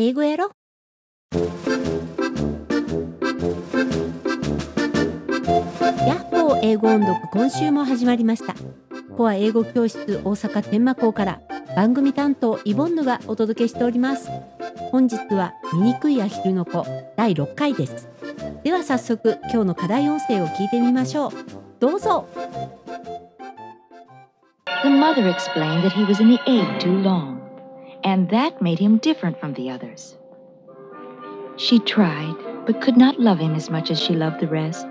英語やろ？ヤッホー英語音読今週も始まりました。コア英語教室大阪天満校から番組担当イボンヌがお届けしております。本日は醜いアヒルの子第6回です。では早速今日の課題音声を聞いてみましょう。どうぞ。The mother explained that he was in the egg too long, and that made him different from the others. She tried, but could not love him as much as she loved the rest.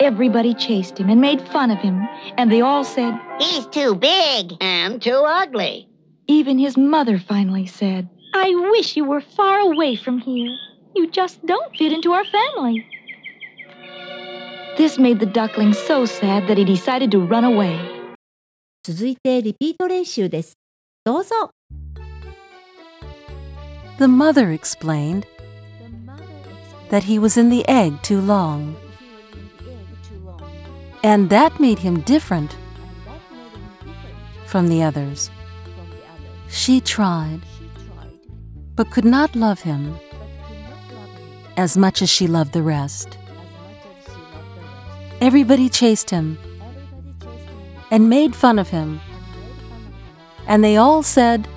Everybody chased him and made fun of him, and they all said, He's too big and too ugly. even his mother finally said, I wish you were far away from here. You just don't fit into our family. This made the duckling so sad that he decided to run away. 続いてリピート練習です どうぞ The mother explained that he was in the egg too long, and that made him different from the others. She tried, but could not love him as much as she loved the rest. Everybody chased him and made fun of him, and they all said,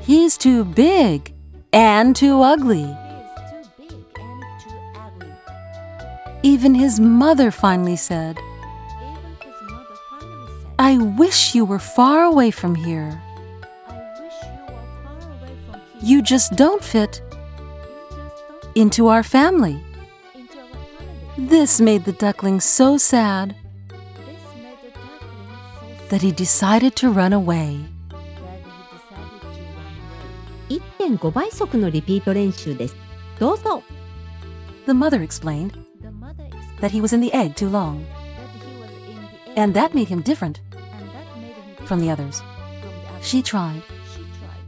He's too big and too ugly. Even his mother finally said, I wish you were far away from here. You just don't fit into our family. This made the duckling so sad that he decided to run away. 1.5倍速のリピート練習ですどうぞ The mother explained that he was in the egg too long, and that made him different from the others. She tried,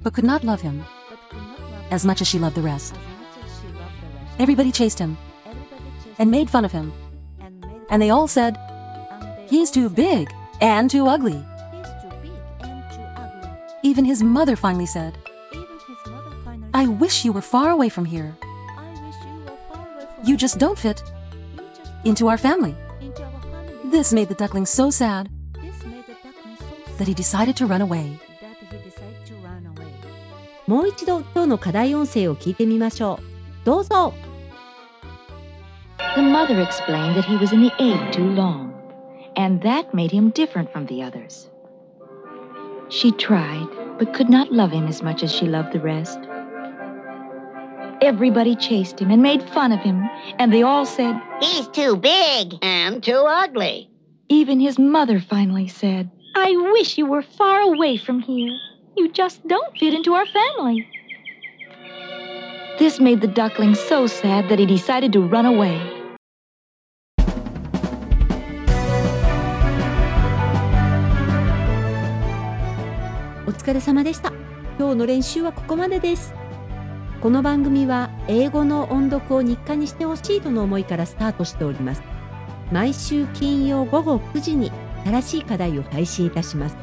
but could not love him as much as she loved the rest. Everybody chased him and made fun of him, and they all said, He's too big and too ugly. Even his mother finally said, I wish you were far away from here. You just don't fit into our family. This made the duckling so sad that he decided to run away. もう一度今日の課題音声を聞いてみましょうどうぞ The mother explained that he was in the egg too long, and that made him different from the others. She tried, but could not love him as much as she loved the rest. Everybody chased him and made fun of him, and they all said, He's too big and too ugly. even his mother finally said, I wish you were far away from here. You just don't fit into our family. This made the duckling so sad that he decided to run away. 疲れ様でした。今日の練習はここまでです。この番組は英語の音読を日課にしてほしいとの思いからスタートしております。毎週金曜午後9時に新しい課題を配信いたします。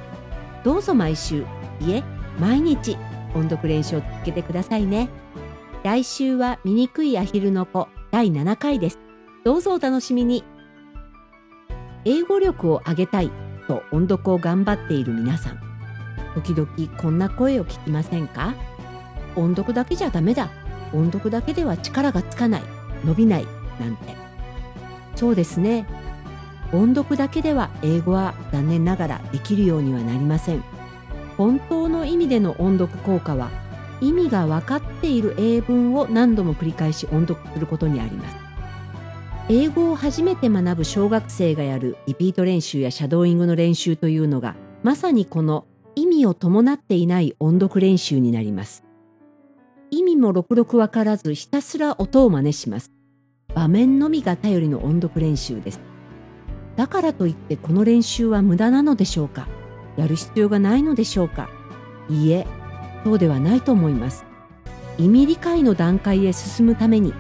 どうぞ毎週いえ毎日音読練習を続けてくださいね。来週は醜いアヒルの子第7回です。どうぞお楽しみに。英語力を上げたいと音読を頑張っている皆さん。時々こんな声を聞きませんか？音読だけじゃダメだ。音読だけでは力がつかない。伸びないなんて。そうですね。音読だけでは英語は残念ながらできるようにはなりません。本当の意味での音読効果は意味が分かっている英文を何度も繰り返し音読することにあります。英語を初めて学ぶ小学生がやるリピート練習やシャドーイングの練習というのがまさにこの味を伴っていない音読練習になります。意味もろくろくわからずひたすら音を真似します。場面のみが頼りの音読練習です。だからといってこの練習は無駄なのでしょうか。やる必要がないのでしょうか。いいえそうではないと思います。意味理解の段階へ進むために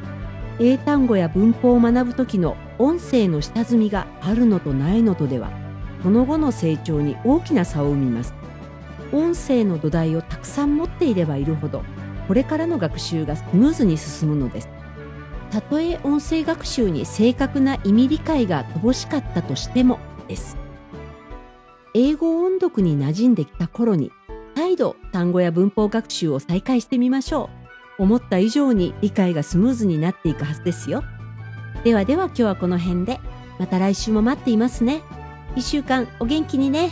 英単語や文法を学ぶ時の音声の下積みがあるのとないのとではその後の成長に大きな差を生みます。音声の土台をたくさん持っていればいるほどこれからの学習がスムーズに進むのです。たとえ音声学習に正確な意味理解が乏しかったとしてもです。英語音読に馴染んできた頃に再度単語や文法学習を再開してみましょう。思った以上に理解がスムーズになっていくはずですよ。ではでは今日はこの辺で。また来週も待っていますね。一週間お元気にね。